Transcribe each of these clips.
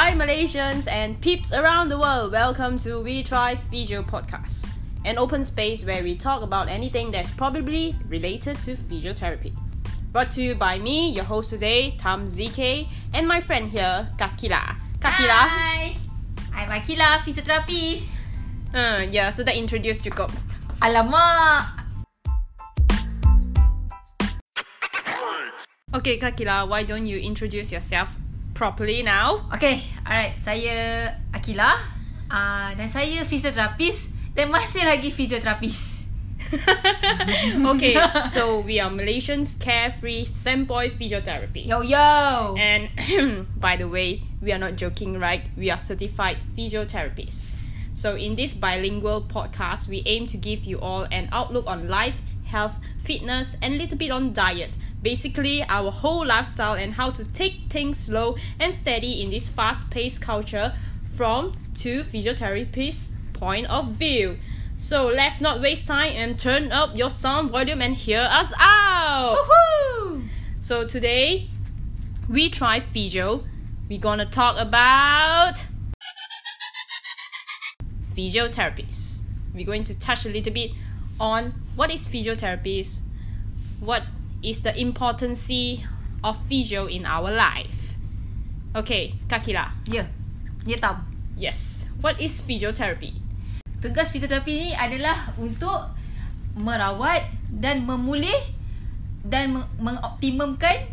Hi Malaysians and peeps around the world. Welcome to We Try Physio Podcast, an open space where we talk about anything that's probably related to physiotherapy. Brought to you by me, your host today, Tam ZK, and my friend here, Kakila. Kakila. Hi. I'm Akila, physiotherapist. Uh, yeah, so that introduced cukup. Alamak. Okay, Kakila, why don't you introduce yourself properly now? Okay, alright. Saya Akila. Uh, dan saya physiotherapist dan masih lagi physiotherapist. okay, so we are Malaysians carefree Semboy physiotherapists. Yo yo. And by the way, we are not joking, right? We are certified physiotherapists. So, in this bilingual podcast, we aim to give you all an outlook on life, health, fitness, and a little bit on diet. Basically, our whole lifestyle and how to take things slow and steady in this fast paced culture from two physiotherapists' point of view. So, let's not waste time and turn up your sound volume and hear us out. Woohoo. So today, we try physio. We're gonna talk about physiotherapists. We're going to touch a little bit on what is physiotherapies, what is the importance of physio in our life. Okay, Kakila. Ya. Ya tam. Yes. What is physiotherapy? Tugas fisioterapi ni adalah untuk merawat dan memulih dan meng- mengoptimumkan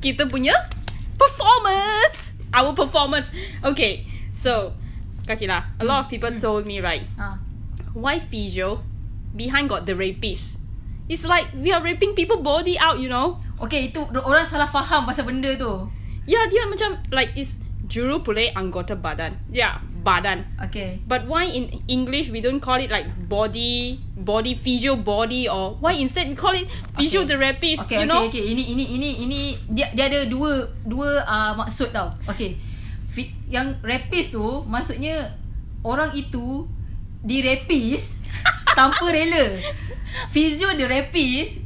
kita punya performance. Our performance. Okay, so Kakila, a lot of people told me right. ah why physio behind got the rapist it's like we are raping people body out you know Okay, itu orang salah faham pasal benda tu. yeah dia macam like is juru pulih anggota badan yeah badan Okay. but why in english we don't call it like body body physio body or why instead we call it physiotherapist Okay, you okay, know okay. Ini ini ini ini dia dia ada dua dua uh, maksud tau. Okay. Fi- yang rapist tu maksudnya orang itu dirapis tanpa rela. Physio the rapist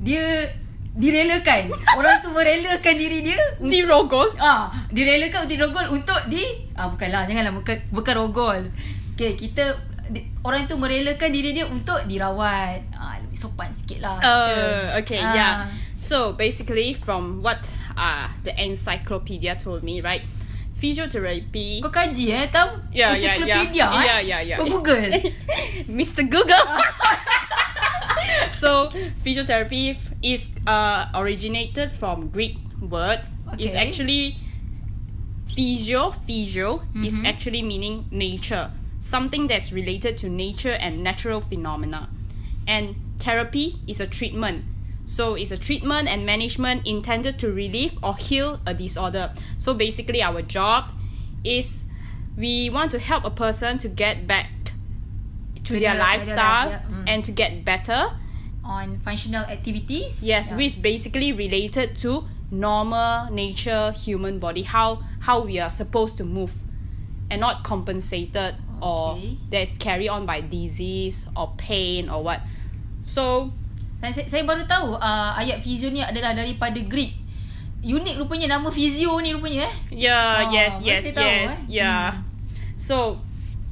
dia direlakan. Orang tu merelakan diri dia untuk di rogol ah direlakan untuk dirogol untuk di ah bukanlah janganlah bukan bukan rogol. Okay, kita di, orang tu merelakan diri dia untuk dirawat. Ah lebih sopan sikit lah. Uh, okay, Ah. yeah. So basically, from what uh, the encyclopedia told me, right? Physiotherapy. Kau kaji eh Yeah, yeah, Encyclopedia yeah. eh Yeah, yeah, yeah. Kau google Mr. Google. so physiotherapy is uh, originated from Greek word. It's actually physio. Physio is actually meaning nature, something that's related to nature and natural phenomena. And therapy is a treatment. So it's a treatment and management intended to relieve or heal a disorder. So basically, our job is we want to help a person to get back to, To their their- their lifestyle life, yeah. Mm. and to get better. On functional activities Yes, Yeah. which basically related to normal nature human body how how we are supposed to move and not compensated or that's carried on by disease or pain or what. So saya, saya baru tahu uh, Ayat physio ni adalah daripada Greek Unik rupanya nama physio ni rupanya eh yeah, Ah, yes, baru yes, saya tahu, yes, eh. yeah. Hmm. So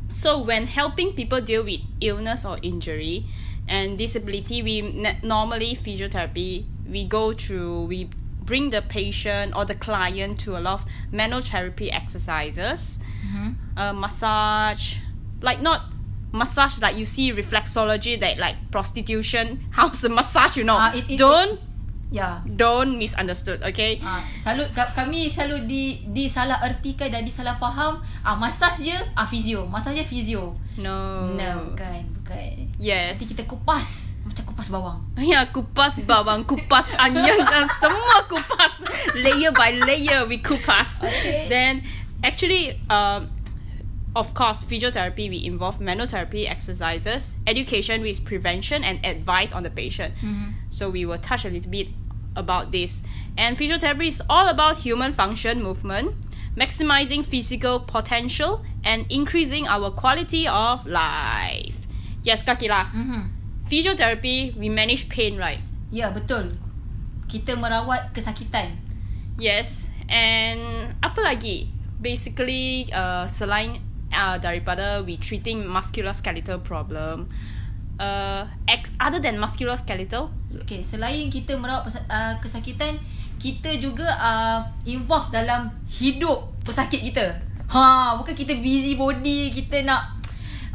so when helping people deal with illness or injury and disability, we normally physiotherapy we go through we bring the patient or the client to a lot of manual therapy exercises, Mhm. uh, massage, like not massage like you see reflexology that like prostitution how's the massage you know. Ah, it- it- don't Ya. don't misunderstood okay? Ah, selalu ka- kami selalu di disalah ertikan dan disalah faham. Ah masas je ah physio. Masas je physio. No. No bukan bukan. Yes. Nanti kita kupas. Macam kupas bawang. Ya, kupas bawang, kupas onion dan semua kupas. Layer by layer we kupas. Okay. Then actually um of course physiotherapy we involve manual therapy exercises, education with prevention and advice on the patient. So we will touch a little bit about this. And physiotherapy is all about human function movement, maximizing physical potential and increasing our quality of life. Yes, Kakila. Mhm. Physiotherapy, we manage pain, right? Ya betul Kita merawat kesakitan Yes. And apa lagi? Basically, uh, selain uh, daripada we treating musculoskeletal problem, uh, ex other than musculoskeletal, Okay, selain kita merawat pesa- uh, kesakitan, kita juga uh, involve dalam hidup pesakit kita. Ha, bukan kita busy body, kita nak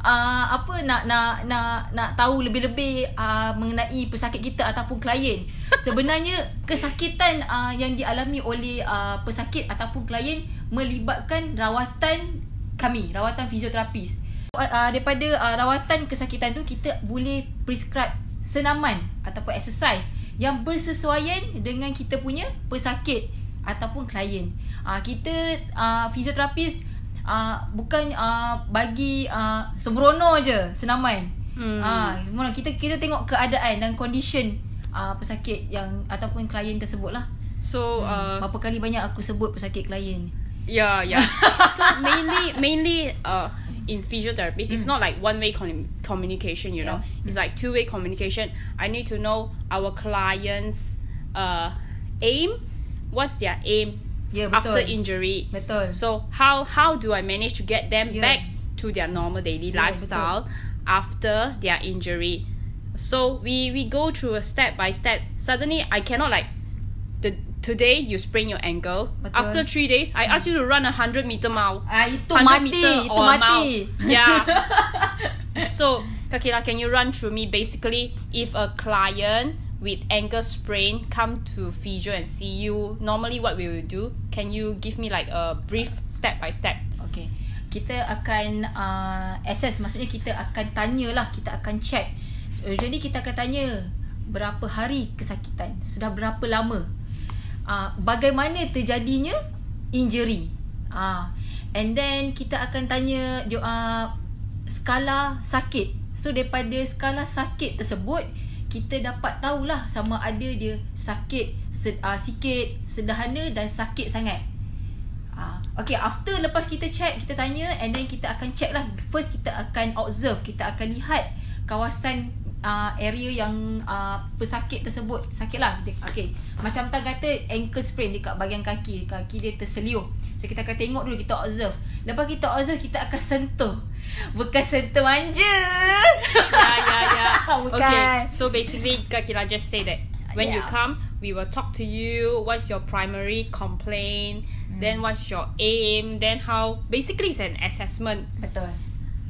uh, apa nak nak nak nak tahu lebih-lebih uh, mengenai pesakit kita ataupun klien. Sebenarnya kesakitan uh, yang dialami oleh uh, pesakit ataupun klien melibatkan rawatan kami, rawatan fizioterapis. Uh, uh, daripada uh, rawatan kesakitan tu kita boleh prescribe senaman ataupun exercise yang bersesuaian dengan kita punya pesakit ataupun klien. Uh, kita uh, fizioterapis uh, bukan uh, bagi uh, sembrono je senaman. Hmm. Ah, uh, kita kita tengok keadaan dan condition uh, pesakit yang ataupun klien tersebut lah. so uh, Berapa kali banyak aku sebut pesakit klien. Yeah, yeah. so mainly, mainly, uh, in physiotherapy, it's not like one way commu- communication. You know, Yeah. it's like two way communication. I need to know our clients' uh, aim. What's their aim after betul. injury? Betul. So how how do I manage to get them Yeah. back to their normal daily Yeah, lifestyle after their injury? So we we go through a step by step. Suddenly I cannot like today you sprain your ankle. Betul. After three days, I ask you to run a hundred meter mile. Ah itu 100 mati, itu mati. mile. Yeah. so Kakila, can you run through me basically if a client with ankle sprain come to physio and see you, normally what we will do? Can you give me like a brief step by step? Okay. Kita akan uh, assess maksudnya kita akan tanyalah, kita akan check. Uh, Jadi kita akan tanya berapa hari kesakitan, sudah berapa lama. Uh, bagaimana terjadinya injury. Uh, and then kita akan tanya uh, skala sakit. So daripada skala sakit tersebut kita dapat tahulah sama ada dia sakit sed, uh, sikit, sederhana dan sakit sangat. Okay, after lepas kita check, kita tanya and then kita akan check lah. First kita akan observe, kita akan lihat kawasan uh, area yang uh, pesakit tersebut sakit lah. Okay, macam tak kata ankle sprain dekat bahagian kaki, kaki dia terseliuh. So kita akan tengok dulu, kita observe. Lepas kita observe, kita akan sentuh. Bukan sentuh manja. yeah, yeah. Bukan. Okay, so basically, Kakila just say that when you Yeah. come, we will talk to you. What's your primary complaint? Then what's your aim? Then how? Basically, it's an assessment. Betul.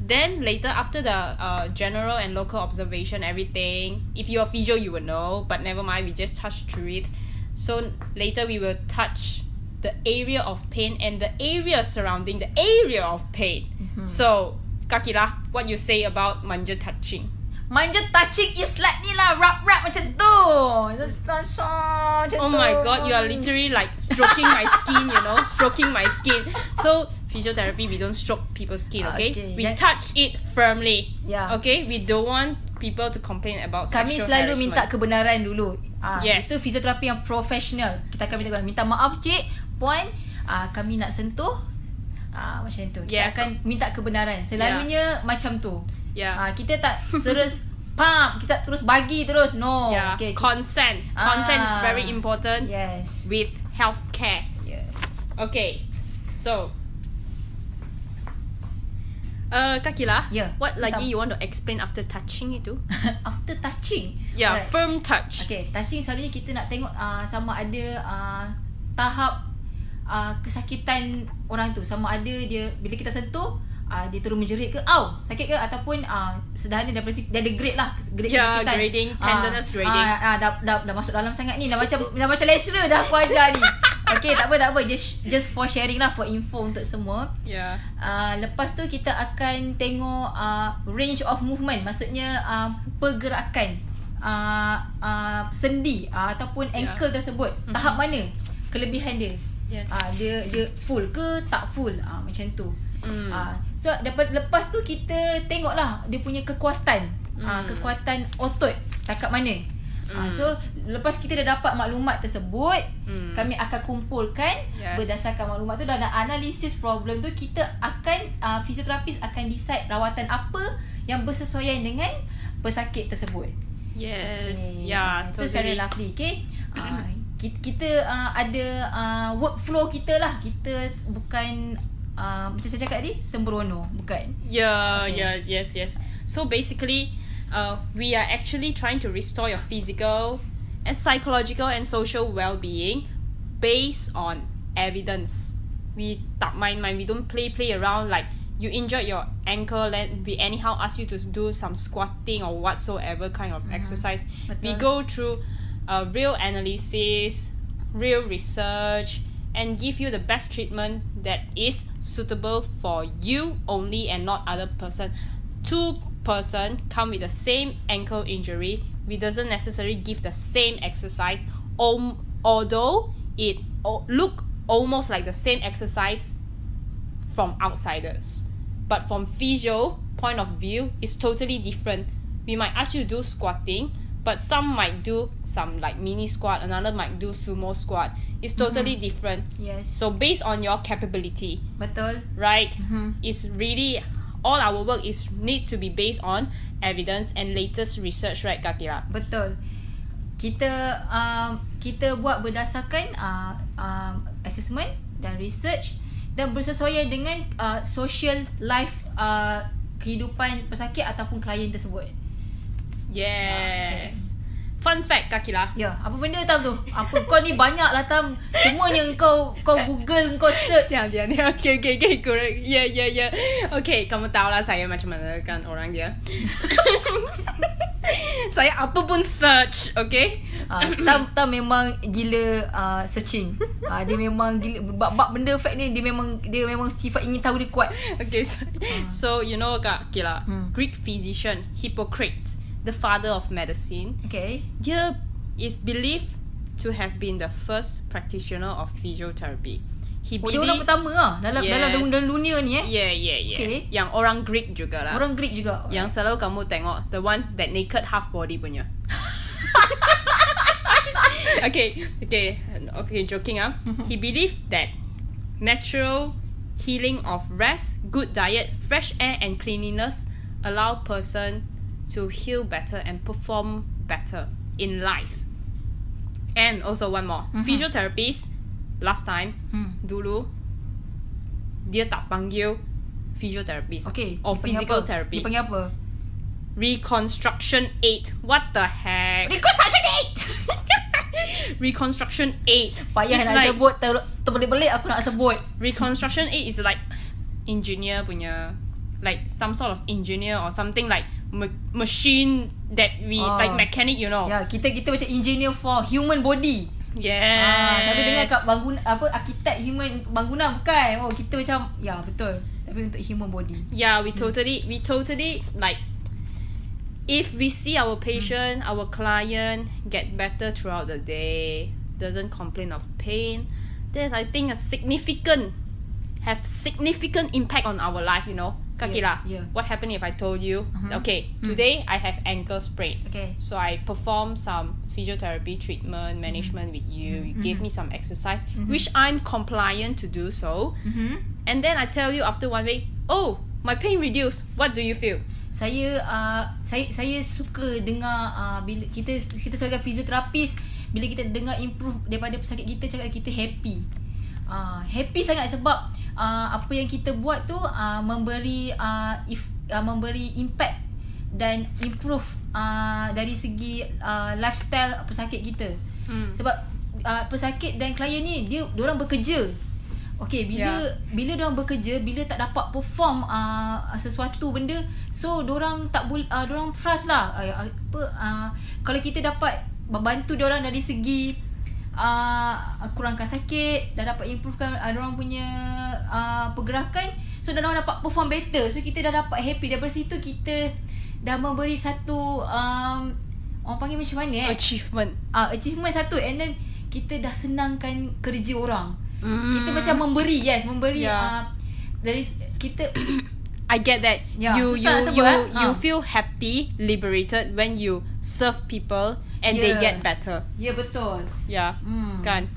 Then later, after the uh, general and local observation, everything. If you're physio, you will know. But never mind, we just touch through it. So later, we will touch the area of pain and the area surrounding the area of pain. So, Kakila, what you say about manja touching? Manja touching is like ni lah Rap-rap macam tu Oh my god, you are literally like stroking my skin, you know, stroking my skin. So physiotherapy, we don't stroke people's skin, okay? Okay, We yang- touch it firmly. Yeah. Okay, we don't want people to complain about Kami sexual selalu minta kebenaran dulu. Ah, Yes. Itu fisioterapi yang profesional. Kita akan minta kebenaran. Minta maaf cik, puan, ah, kami nak sentuh. Ah, macam tu. Kita Yeah. akan minta kebenaran. Selalunya macam tu. Yeah. Ah, kita tak terus pump, kita terus bagi terus. No. yeah. Okay. Consent. Consent is Ah. very important Yes. with healthcare. Yeah. Okay. So Uh, Kakila, Yeah, what lagi you want to explain after touching itu? After touching. Yeah, Alright. firm touch. Okay, touching selalunya kita nak tengok uh, sama ada uh, tahap uh, kesakitan orang tu. Sama ada dia bila kita sentuh uh, dia terus menjerit ke, au, sakit ke ataupun uh, sederhana si- dia ada grade lah, grade Yeah, kesakitan. grading, tenderness grading. Ah, ah, dah, dah, dah masuk dalam sangat ni, dah macam dah macam lecturer dah aku ajar ni. Okay, tak apa tak apa, just just for sharing lah for info untuk semua. Yeah. Uh, lepas tu kita akan tengok uh, range of movement maksudnya uh, pergerakan uh, uh, sendi uh, ataupun Yeah. ankle tersebut mm-hmm. tahap mana kelebihan dia Yes. uh, dia dia full ke tak full uh, macam tu Mm. uh, so dapat lepas tu kita tengoklah dia punya kekuatan mm. uh, kekuatan otot takat mana Uh, Mm. so lepas kita dah dapat maklumat tersebut Mm. kami akan kumpulkan Yes. berdasarkan maklumat tu dan analisis problem tu kita akan uh, fisioterapis akan decide rawatan apa yang bersesuaian dengan pesakit tersebut. Yes. Okay. Yeah, Itu secara totally. lovely. Okay. Uh, kita, kita uh, ada uh, workflow kita lah. Kita bukan uh, macam saya cakap tadi sembrono, bukan. Yeah, Okay. yeah, yes, yes. So basically, uh, we are actually trying to restore your physical and psychological and social well-being based on evidence. We tak main main. We don't play play around like you injured your ankle then we anyhow ask you to do some squatting or whatsoever kind of uh-huh. exercise. We go through a real analysis, real research, and give you the best treatment that is suitable for you only and not other person. Two person come with the same ankle injury, we doesn't necessarily give the same exercise, om- although it o- look almost like the same exercise from outsiders. But from physio point of view, it's totally different. We might ask you to do squatting, but some might do some like mini squat, another might do sumo squat. It's totally different. Yes. So based on your capability, Betul. right? Mhm. It's really all our work is need to be based on evidence and latest research, right, Kakira? Betul. Kita um, kita buat berdasarkan uh, um, assessment dan research dan bersesuaian dengan uh, social life uh, kehidupan pesakit ataupun klien tersebut. Yes. Fun fact, Kakila. Ya, apa benda Tam tu? Apa kau ni banyak lah Tam. Semuanya kau kau Google, kau search. Diam, diam, diam. Okay, okay, okay, correct. Yeah, yeah, yeah. Okay, kamu tahu lah saya macam mana kan orang dia. saya apa pun search, okay? Uh, Tam Tam memang gila uh, searching. Uh, dia memang gila bab-bab benda fact ni dia memang dia memang sifat ingin tahu dia kuat. Okay, so, so you know Kak Kila, Hmm. Greek physician Hippocrates, the father of medicine, Okay. dia is believed to have been the first practitioner of physiotherapy. He Oh, dia orang pertama lah dalam Yes. dalam dalam dunia ni eh. Yeah, yeah, yeah. Okay. Yang orang Greek juga lah. Orang Greek juga. Yang selalu kamu tengok The one that naked half body punya Okay Okay Okay joking ah. He believed that Natural Healing of rest Good diet Fresh air and cleanliness Allow person To heal better And perform better In life And also one more Physiotherapist Last time Hmm. Dulu Dia tak panggil Physiotherapist Okay. Or physical apa? therapy Dia panggil apa? Reconstruction 8. What the heck? Reconstruction 8. Reconstruction 8. Payah nak like, sebut ter, terbelit-belit aku nak sebut. Reconstruction 8 is like engineer punya like some sort of engineer or something like ma- machine that we Oh. like mechanic you know. Ya, kita kita macam engineer for human body. Yes. Ah, selalu dengar kat bangun apa arkitek human bangunan bukan. Oh, kita macam ya betul. Tapi untuk human body. Yeah, we totally we totally like if we see our patient, Hmm. our client get better throughout the day, doesn't complain of pain, there's I think a significant have significant impact on our life, you know. Kakila, yeah. what happened if I told you, Uh-huh. okay, today I have ankle sprain. Okay. So I perform some physiotherapy treatment management with you. You gave me some exercise, which I'm compliant to do so. Mhm. And then I tell you after one week, oh, my pain reduced. What do you feel? Saya uh, saya saya suka dengar uh, bila kita kita sebagai fizioterapis bila kita dengar improve daripada pesakit kita cakap kita happy. Uh, happy sangat sebab uh, apa yang kita buat tu uh, memberi uh, if uh, memberi impact dan improve uh, dari segi uh, lifestyle pesakit kita. Hmm. Sebab uh, pesakit dan klien ni dia orang bekerja. Okay, bila Ya. bila orang bekerja, bila tak dapat perform uh, sesuatu benda, so orang tak boleh uh, orang frust lah. Uh, apa uh, kalau kita dapat membantu orang dari segi uh, kurangkan sakit dan dapat improvekan uh, orang punya uh, pergerakan, so dan orang dapat perform better. So kita dah dapat happy daripada situ kita dah memberi satu um, orang panggil macam mana eh? Achievement. uh, achievement satu and then kita dah senangkan kerja orang. Mm. Kita macam memberi yes, memberi Yeah. uh, dari kita I get that. Ya, you susah you sebut, you eh. you Ha. feel happy, liberated when you serve people and they get better. ya betul. Yeah. Hmm. Kan.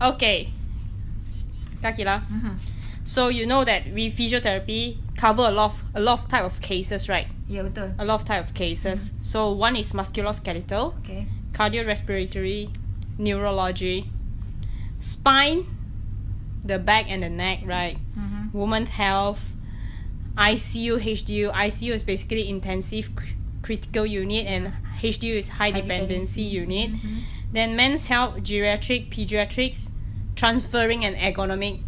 Okay. Kakila. Mhm. So you know that we physiotherapy cover a lot of, a lot of type of cases, right? Ya betul. A lot of type of cases. So one is musculoskeletal, Okay. cardiorespiratory, neurology, spine, the back and the neck, right? Mhm. Woman health, ICU, HDU. ICU is basically intensive critical unit, and HDU is high, High dependency, dependency. unit. Mhm. Then men's health, geriatric, pediatrics, transferring and ergonomic.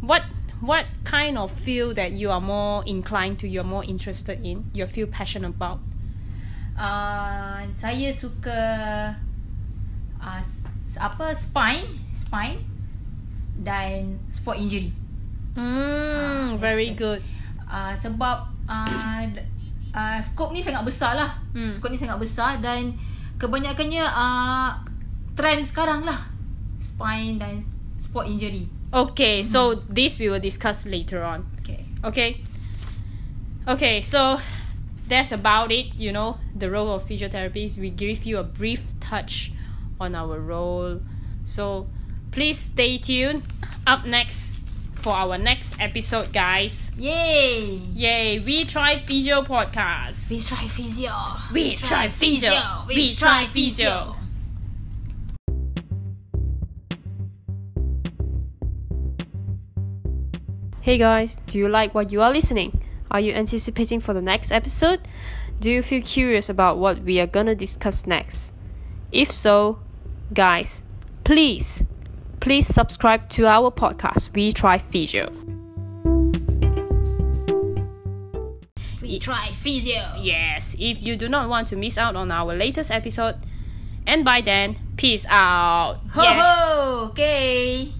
What what kind of field that you are more inclined to, you're more interested in, you feel passionate about? Uh, saya suka uh, apa spine, spine dan sport injury. Mm, Ah, very good. Uh, sebab uh, uh, skop ni sangat besar lah. Hmm. Skop ni sangat besar dan kebanyakannya uh, trend sekarang lah spine dan sport injury. Okay, so this we will discuss later on. Okay. Okay. Okay, so that's about it. You know, the role of physiotherapy. We give you a brief touch on our role. So please stay tuned. Up next for our next episode, guys. Yay! Yay, we try physio podcast. We try physio. We try physio. We try physio. Hey guys, do you like what you are listening? Are you anticipating for the next episode? Do you feel curious about what we are gonna discuss next? If so, guys, please, please subscribe to our podcast, We Try Physio. We try physio. Yes, if you do not want to miss out on our latest episode, and by then, peace out. Ho Yeah. ho. Okay.